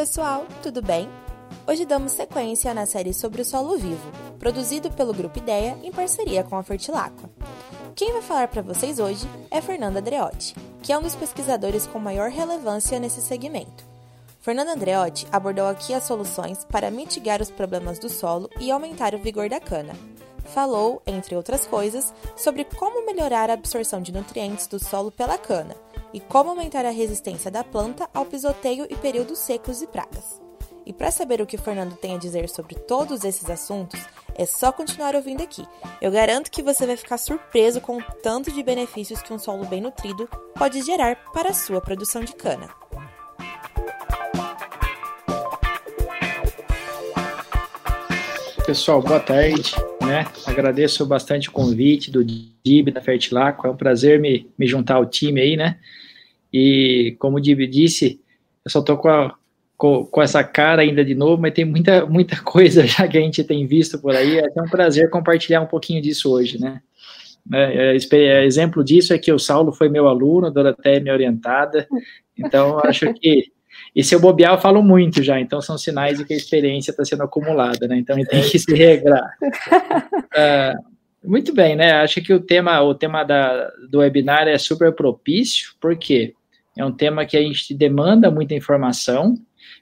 pessoal, tudo bem? Hoje damos sequência na série sobre o solo vivo, produzido pelo Grupo Ideia em parceria com a Fertilacqua. Quem vai falar para vocês hoje é Fernando Andreotti, que é um dos pesquisadores com maior relevância nesse segmento. Fernando Andreotti abordou aqui as soluções para mitigar os problemas do solo e aumentar o vigor da cana. Falou, entre outras coisas, sobre como melhorar a absorção de nutrientes do solo pela cana e como aumentar a resistência da planta ao pisoteio e períodos secos e pragas. E para saber o que o Fernando tem a dizer sobre todos esses assuntos, é só continuar ouvindo aqui. Eu garanto que você vai ficar surpreso com o tanto de benefícios que um solo bem nutrido pode gerar para a sua produção de cana. Pessoal, boa tarde. Né? Agradeço bastante o convite do DIB, da Fertilaco. É um prazer me, me juntar ao time aí, né? E como o Dib disse, eu só tô com, a, com, com, essa cara ainda de novo, mas tem muita, muita coisa já que a gente tem visto por aí. É um prazer compartilhar um pouquinho disso hoje, né? É, é, exemplo disso é que o Saulo foi meu aluno, a Doroteia é minha orientada, então acho que e se eu bobear, eu falo muito já, então são sinais de que a experiência está sendo acumulada, né? Então gente tem que se regrar. Uh, muito bem, né? Acho que o tema, o tema da, do webinar é super propício, porque é um tema que a gente demanda muita informação,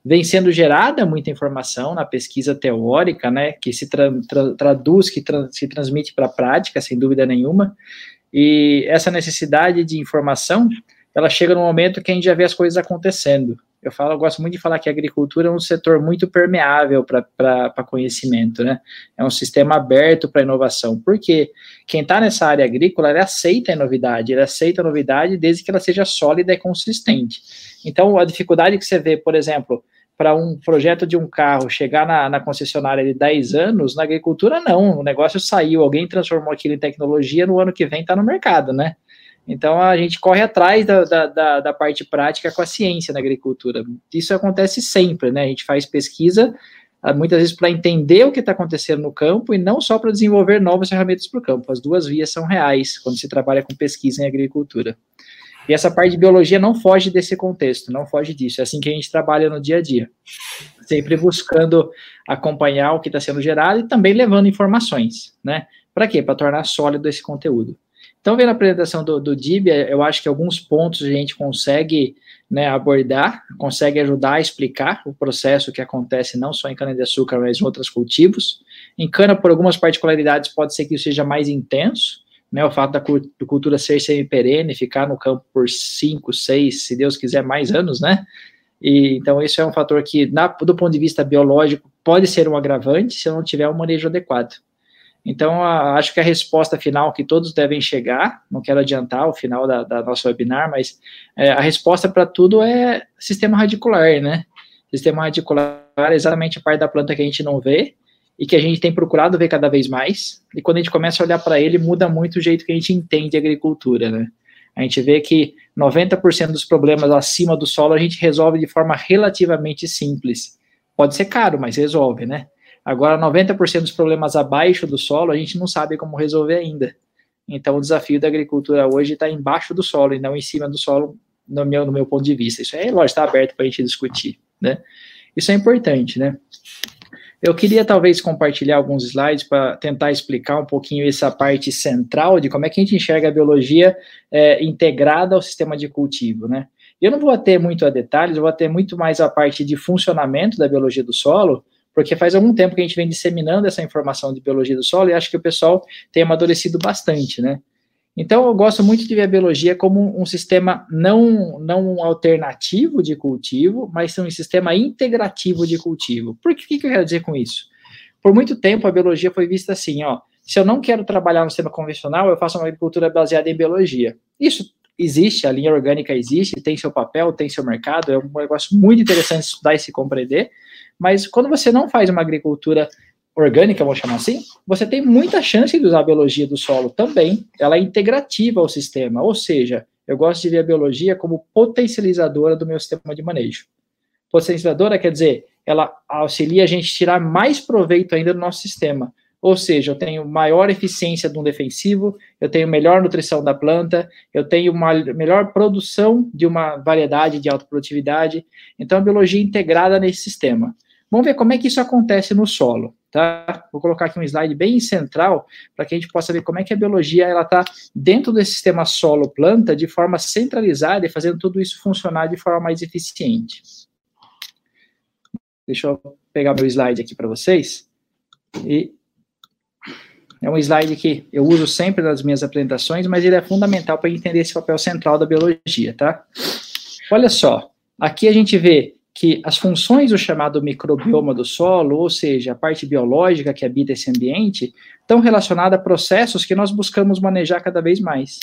vem sendo gerada muita informação na pesquisa teórica, né, que se tra tra traduz, que tra se transmite para a prática, sem dúvida nenhuma, e essa necessidade de informação, ela chega no momento que a gente já vê as coisas acontecendo. Eu falo, eu gosto muito de falar que a agricultura é um setor muito permeável para conhecimento, né? É um sistema aberto para inovação. Porque quem está nessa área agrícola, ele aceita a novidade, ele aceita a novidade desde que ela seja sólida e consistente. Então, a dificuldade que você vê, por exemplo, para um projeto de um carro chegar na, na, concessionária de 10 anos, na agricultura não, o negócio saiu, alguém transformou aquilo em tecnologia, no ano que vem está no mercado, né? Então a gente corre atrás da, da, da, parte prática com a ciência na agricultura. Isso acontece sempre, né? A gente faz pesquisa ah, muitas vezes para entender o que está acontecendo no campo e não só para desenvolver novas ferramentas para o campo. As duas vias são reais quando se trabalha com pesquisa em agricultura. E essa parte de biologia não foge desse contexto, não foge disso. É assim que a gente trabalha no dia a dia. Sempre buscando acompanhar o que está sendo gerado e também levando informações, né? Para quê? Para tornar sólido esse conteúdo. Então, vendo a apresentação do, do DIB, eu acho que alguns pontos a gente consegue né, abordar, consegue ajudar a explicar o processo que acontece não só em cana-de-açúcar, mas em outros cultivos. Em cana, por algumas particularidades, pode ser que isso seja mais intenso, né, o fato da cultura ser semi-perene, ficar no campo por 5, 6, se Deus quiser, mais anos, né? E, então, isso é um fator que, na, do ponto de vista biológico, pode ser um agravante se não tiver um manejo adequado. Então, a, acho que a resposta final que todos devem chegar, não quero adiantar o final da, da nosso webinar, mas é, a resposta para tudo é sistema radicular, né? Sistema radicular é exatamente a parte da planta que a gente não vê e que a gente tem procurado ver cada vez mais. E quando a gente começa a olhar para ele, muda muito o jeito que a gente entende a agricultura, né? A gente vê que 90% dos problemas acima do solo a gente resolve de forma relativamente simples. Pode ser caro, mas resolve, né? Agora, 90% dos problemas abaixo do solo, a gente não sabe como resolver ainda. Então, o desafio da agricultura hoje está embaixo do solo e não em cima do solo, no meu, no meu ponto de vista. Isso é, lógico, está aberto para a gente discutir, né? Isso é importante, né? Eu queria talvez compartilhar alguns slides para tentar explicar um pouquinho essa parte central de como é que a gente enxerga a biologia é, integrada ao sistema de cultivo, né? Eu não vou ter muito a detalhes, eu vou ter muito mais a parte de funcionamento da biologia do solo, porque faz algum tempo que a gente vem disseminando essa informação de biologia do solo e acho que o pessoal tem amadurecido bastante, né? Então, eu gosto muito de ver a biologia como um sistema não, não alternativo de cultivo, mas um sistema integrativo de cultivo. Por que, que eu quero dizer com isso? Por muito tempo, a biologia foi vista assim, ó, se eu não quero trabalhar no sistema convencional, eu faço uma agricultura baseada em biologia. Isso existe, a linha orgânica existe, tem seu papel, tem seu mercado, é um negócio muito interessante estudar e se compreender, mas quando você não faz uma agricultura orgânica, vamos chamar assim, você tem muita chance de usar a biologia do solo também. Ela é integrativa ao sistema, ou seja, eu gosto de ver a biologia como potencializadora do meu sistema de manejo. Potencializadora quer dizer, ela auxilia a gente tirar mais proveito ainda do nosso sistema. ou seja, eu tenho maior eficiência de um defensivo, eu tenho melhor nutrição da planta, eu tenho uma melhor produção de uma variedade de alta produtividade. Então, a biologia integrada nesse sistema. Vamos ver como é que isso acontece no solo, tá? Vou colocar aqui um slide bem central para que a gente possa ver como é que a biologia ela está dentro do sistema solo-planta de forma centralizada e fazendo tudo isso funcionar de forma mais eficiente. Deixa eu pegar meu slide aqui para vocês. E é um slide que eu uso sempre nas minhas apresentações, mas ele é fundamental para entender esse papel central da biologia, tá? Olha só, aqui a gente vê que as funções do chamado microbioma do solo, ou seja, a parte biológica que habita esse ambiente, estão relacionadas a processos que nós buscamos manejar cada vez mais.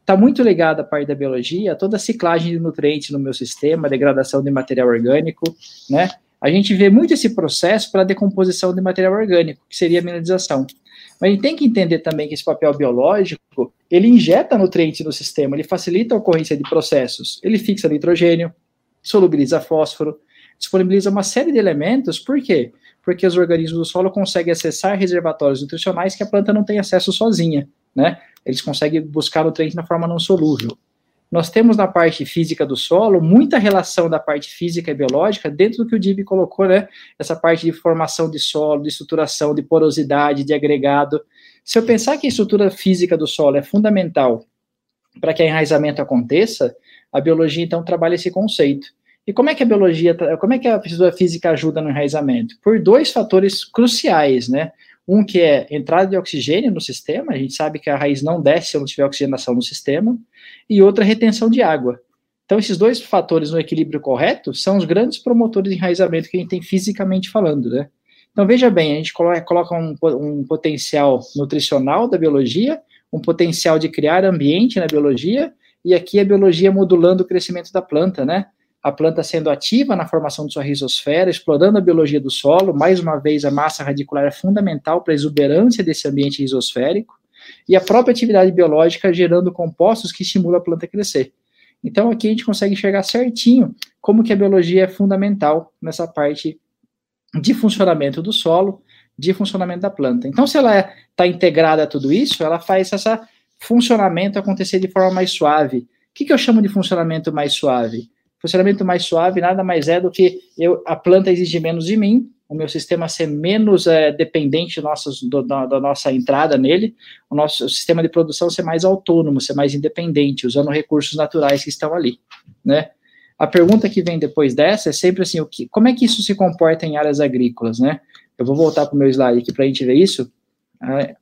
Está muito ligada a parte da biologia, toda a ciclagem de nutrientes no meu sistema, degradação de material orgânico, né? A gente vê muito esse processo para a decomposição de material orgânico, que seria a mineralização. Mas a gente tem que entender também que esse papel biológico, ele injeta nutrientes no sistema, ele facilita a ocorrência de processos, ele fixa nitrogênio, solubiliza fósforo, disponibiliza uma série de elementos, por quê? Porque os organismos do solo conseguem acessar reservatórios nutricionais que a planta não tem acesso sozinha, né? Eles conseguem buscar nutrientes na forma não solúvel nós temos na parte física do solo muita relação da parte física e biológica dentro do que o Dib colocou, né? Essa parte de formação de solo, de estruturação, de porosidade, de agregado. Se eu pensar que a estrutura física do solo é fundamental para que o enraizamento aconteça, a biologia então trabalha esse conceito. E como é que a biologia, como é que a física ajuda no enraizamento? Por dois fatores cruciais, né? Um que é entrada de oxigênio no sistema, a gente sabe que a raiz não desce se não tiver oxigenação no sistema, e outra retenção de água. Então, esses dois fatores no equilíbrio correto são os grandes promotores de enraizamento que a gente tem fisicamente falando, né? Então, veja bem, a gente coloca um, um potencial nutricional da biologia, um potencial de criar ambiente na biologia, e aqui a biologia modulando o crescimento da planta, né? a planta sendo ativa na formação de sua rizosfera, explorando a biologia do solo. Mais uma vez, a massa radicular é fundamental para a exuberância desse ambiente rizosférico, e a própria atividade biológica gerando compostos que estimulam a planta a crescer. Então, aqui a gente consegue enxergar certinho como que a biologia é fundamental nessa parte de funcionamento do solo, de funcionamento da planta. Então, se ela está é, integrada a tudo isso, ela faz esse funcionamento acontecer de forma mais suave. O que, que eu chamo de funcionamento mais suave? Funcionamento mais suave nada mais é do que eu, a planta exigir menos de mim, o meu sistema ser menos é, dependente nossos, do, da, da, nossa entrada nele, o nosso o sistema de produção ser mais autônomo, ser mais independente, usando recursos naturais que estão ali, né? A pergunta que vem depois dessa é sempre assim, o que, como é que isso se comporta em áreas agrícolas, né? Eu vou voltar para o meu slide aqui para a gente ver isso. Ah,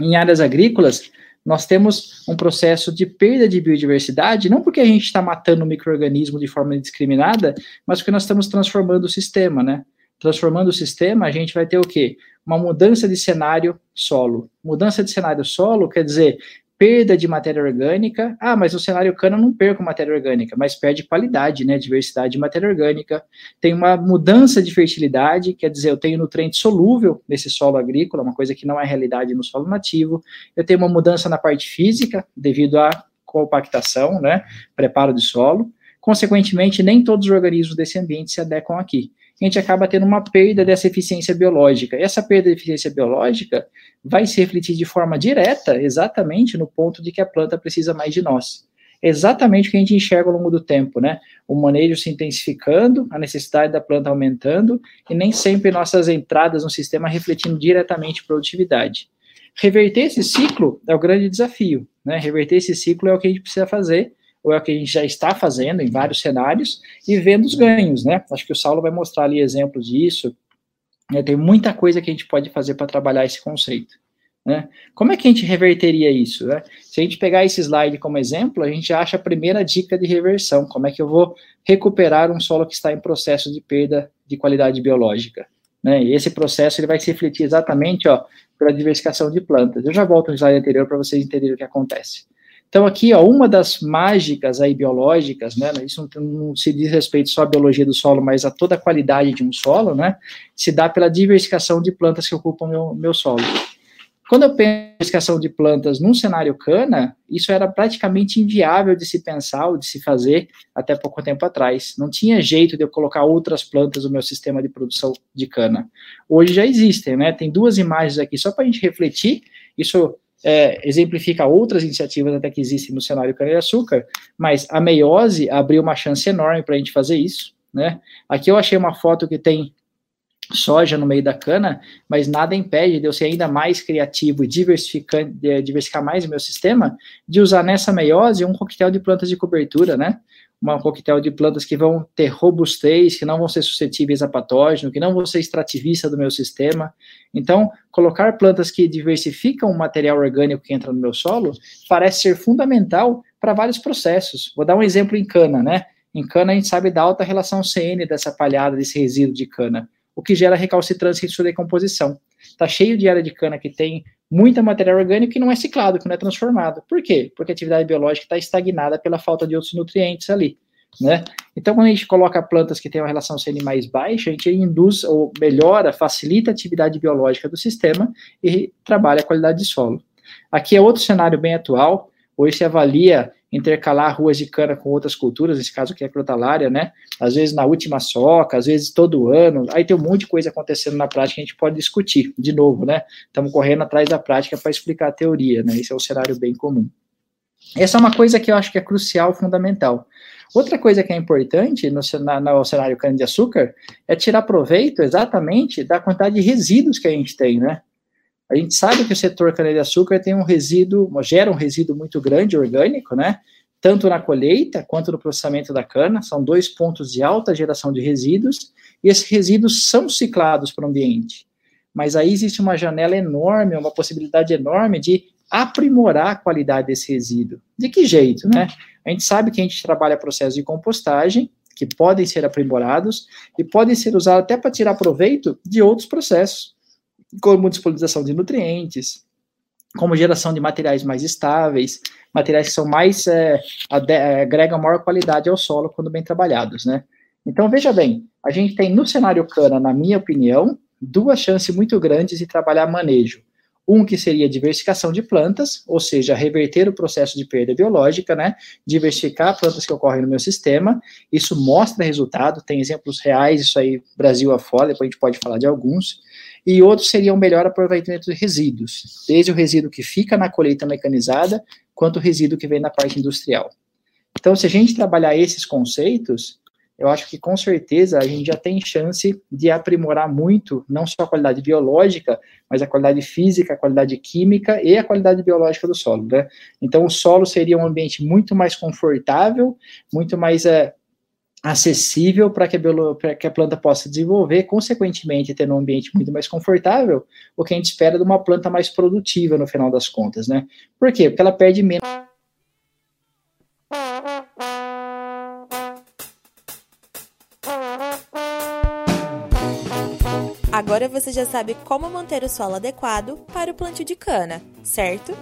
em áreas agrícolas, nós temos um processo de perda de biodiversidade, não porque a gente está matando o microorganismo de forma indiscriminada, mas porque nós estamos transformando o sistema, né? Transformando o sistema, a gente vai ter o quê? Uma mudança de cenário solo. Mudança de cenário solo quer dizer perda de matéria orgânica. Ah, mas no cenário cana não perco matéria orgânica, mas perde qualidade, né? Diversidade de matéria orgânica. Tem uma mudança de fertilidade, quer dizer, eu tenho nutriente solúvel nesse solo agrícola, uma coisa que não é realidade no solo nativo. Eu tenho uma mudança na parte física, devido à compactação, né? Preparo de solo. Consequentemente, nem todos os organismos desse ambiente se adequam aqui a gente acaba tendo uma perda dessa eficiência biológica. Essa perda de eficiência biológica vai se refletir de forma direta, exatamente no ponto de que a planta precisa mais de nós. Exatamente o que a gente enxerga ao longo do tempo, né? O manejo se intensificando, a necessidade da planta aumentando, e nem sempre nossas entradas no sistema refletindo diretamente produtividade. Reverter esse ciclo é o grande desafio, né? Reverter esse ciclo é o que a gente precisa fazer ou é o que a gente já está fazendo em vários cenários, e vendo os ganhos, né? Acho que o Saulo vai mostrar ali exemplos disso. Né? Tem muita coisa que a gente pode fazer para trabalhar esse conceito. Né? Como é que a gente reverteria isso? Né? Se a gente pegar esse slide como exemplo, a gente acha a primeira dica de reversão. Como é que eu vou recuperar um solo que está em processo de perda de qualidade biológica? Né? E esse processo ele vai se refletir exatamente ó, pela diversificação de plantas. Eu já volto no slide anterior para vocês entenderem o que acontece. Então, aqui, ó, uma das mágicas aí biológicas, né, isso não, não, se diz respeito só à biologia do solo, mas a toda a qualidade de um solo, né, se dá pela diversificação de plantas que ocupam meu, meu solo. Quando eu penso em diversificação de plantas num cenário cana, isso era praticamente inviável de se pensar ou de se fazer até pouco tempo atrás. Não tinha jeito de eu colocar outras plantas no meu sistema de produção de cana. Hoje já existem, né? Tem duas imagens aqui só para a gente refletir. Isso é, exemplifica outras iniciativas até que existem no cenário cana-de-açúcar, mas a meiose abriu uma chance enorme para a gente fazer isso. Né? Aqui eu achei uma foto que tem soja no meio da cana, mas nada impede de eu ser ainda mais criativo e diversificar, diversificar mais o meu sistema, de usar nessa meiose um coquetel de plantas de cobertura, né? Um coquetel de plantas que vão ter robustez, que não vão ser suscetíveis a patógeno, que não vão ser extrativistas do meu sistema. Então, colocar plantas que diversificam o material orgânico que entra no meu solo parece ser fundamental para vários processos. Vou dar um exemplo em cana, né? Em cana, a gente sabe da alta relação CN dessa palhada, desse resíduo de cana o que gera recalcitrância e sua decomposição. Está cheio de área de cana que tem muita matéria orgânica que não é ciclado, que não é transformado. Por quê? Porque a atividade biológica está estagnada pela falta de outros nutrientes ali. Né? Então, quando a gente coloca plantas que têm uma relação CN mais baixa, a gente induz ou melhora, facilita a atividade biológica do sistema e trabalha a qualidade de solo. Aqui é outro cenário bem atual. Hoje se avalia intercalar ruas de cana com outras culturas, nesse caso aqui é a crotalária, né? Às vezes na última soca, às vezes todo ano. Aí tem um monte de coisa acontecendo na prática que a gente pode discutir, de novo, né? Estamos correndo atrás da prática para explicar a teoria, né? Esse é um cenário bem comum. Essa é uma coisa que eu acho que é crucial, fundamental. Outra coisa que é importante no, no cenário cana-de-açúcar é tirar proveito exatamente da quantidade de resíduos que a gente tem, né? A gente sabe que o setor cana-de-açúcar tem um resíduo, gera um resíduo muito grande orgânico, né? Tanto na colheita quanto no processamento da cana, são dois pontos de alta geração de resíduos, e esses resíduos são ciclados para o ambiente. Mas aí existe uma janela enorme, uma possibilidade enorme de aprimorar a qualidade desse resíduo. De que jeito, né? A gente sabe que a gente trabalha processos de compostagem, que podem ser aprimorados e podem ser usados até para tirar proveito de outros processos como disponibilização de nutrientes, como geração de materiais mais estáveis, materiais que são mais é, é, agregam maior qualidade ao solo quando bem trabalhados, né? Então veja bem, a gente tem no cenário cana, na minha opinião, duas chances muito grandes de trabalhar manejo. Um que seria diversificação de plantas, ou seja, reverter o processo de perda biológica, né? Diversificar plantas que ocorrem no meu sistema. Isso mostra resultado, tem exemplos reais, isso aí Brasil afora, depois a gente pode falar de alguns e outros seriam melhor aproveitamento de resíduos, desde o resíduo que fica na colheita mecanizada, quanto o resíduo que vem na parte industrial. Então, se a gente trabalhar esses conceitos, eu acho que com certeza a gente já tem chance de aprimorar muito, não só a qualidade biológica, mas a qualidade física, a qualidade química e a qualidade biológica do solo. Né? Então, o solo seria um ambiente muito mais confortável, muito mais é, acessível para que, que, a planta possa desenvolver, consequentemente, tendo um ambiente muito mais confortável, o que a gente espera de uma planta mais produtiva no final das contas, né? Por quê? Porque ela perde menos. Agora você já sabe como manter o solo adequado para o plantio de cana, certo?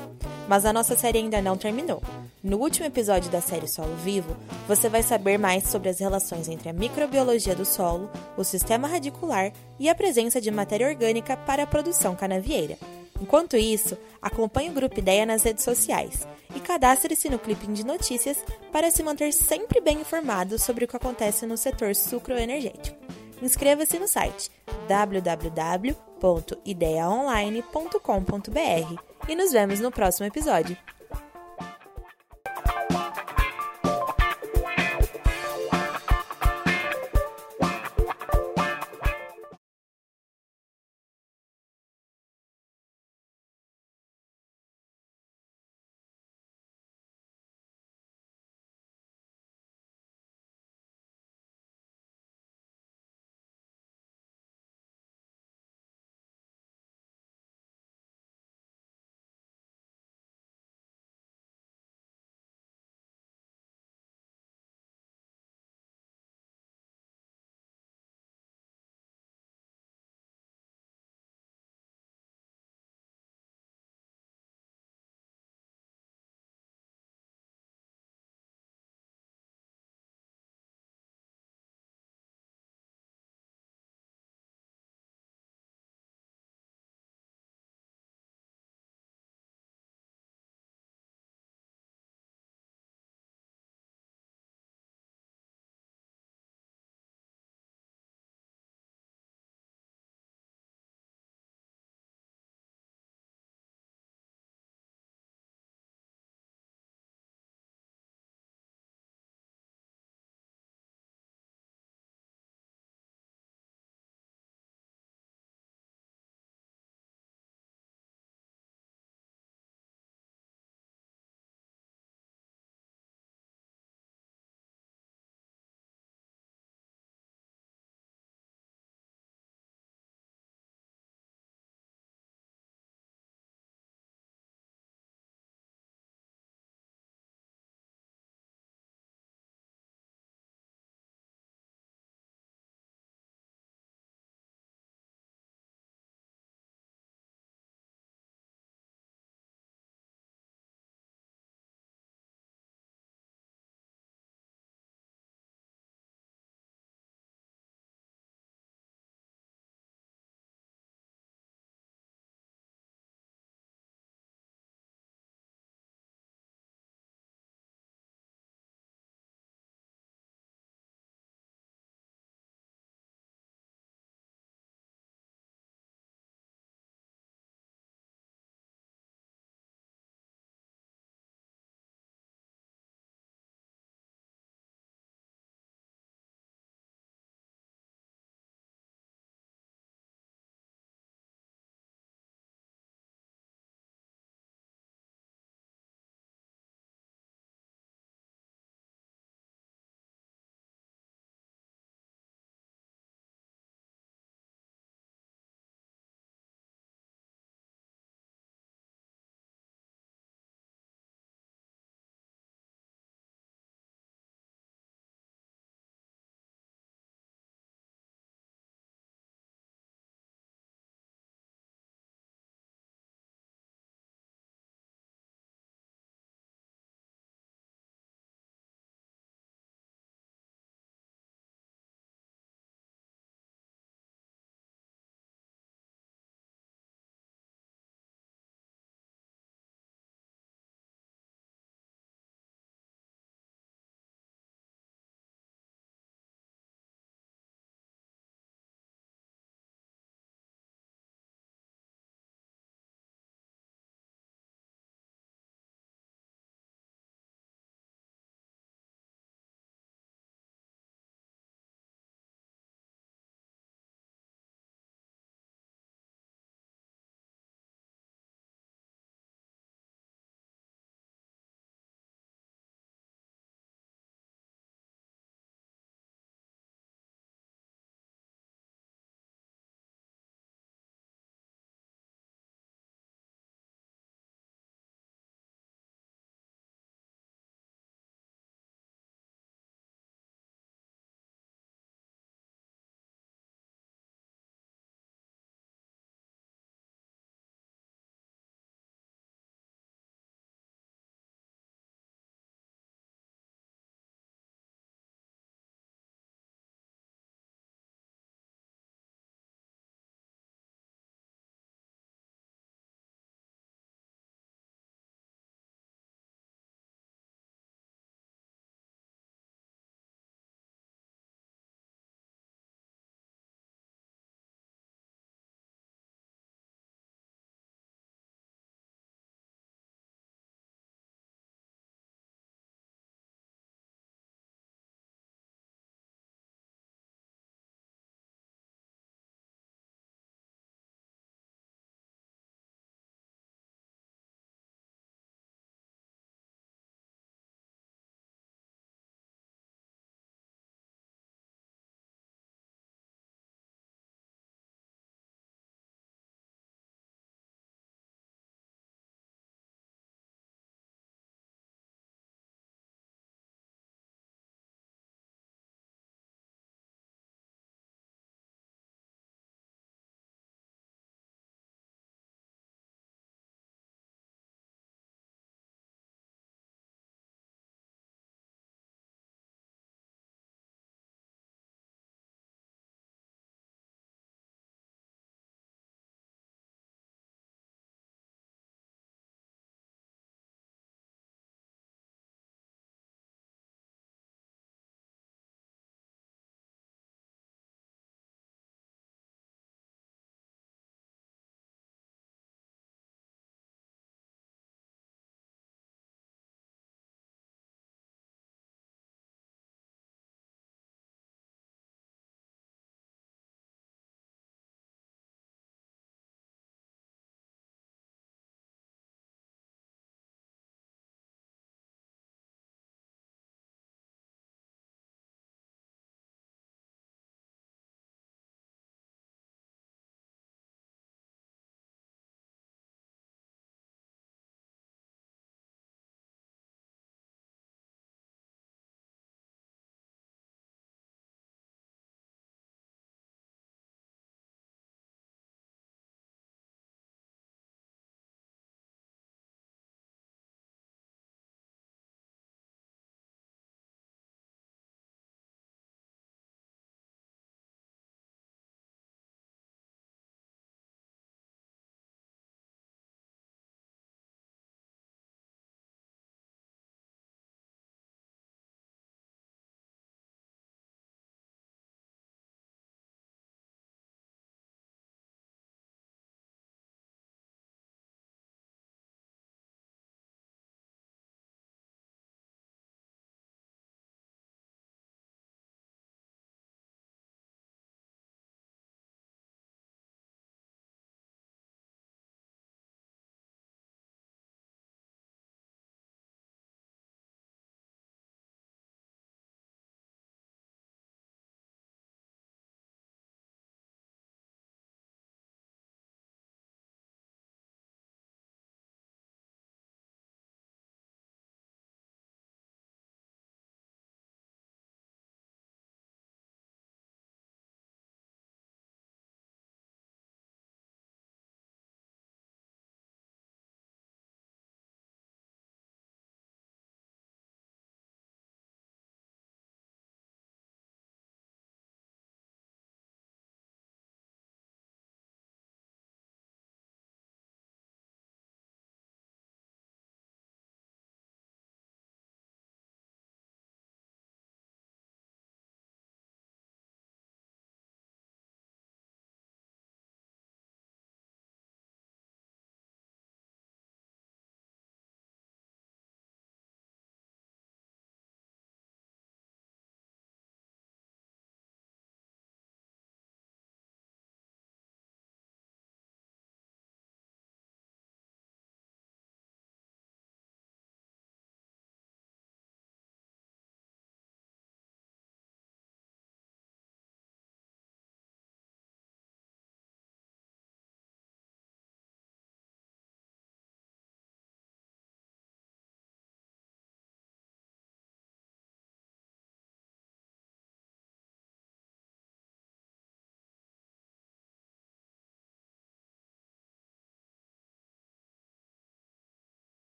Mas a nossa série ainda não terminou. No último episódio da série Solo Vivo, você vai saber mais sobre as relações entre a microbiologia do solo, o sistema radicular e a presença de matéria orgânica para a produção canavieira. Enquanto isso, acompanhe o Grupo Ideia nas redes sociais e cadastre-se no Clipping de Notícias para se manter sempre bem informado sobre o que acontece no setor sucroenergético. Inscreva-se no site www.ideiaonline.com.br e nos vemos no próximo episódio.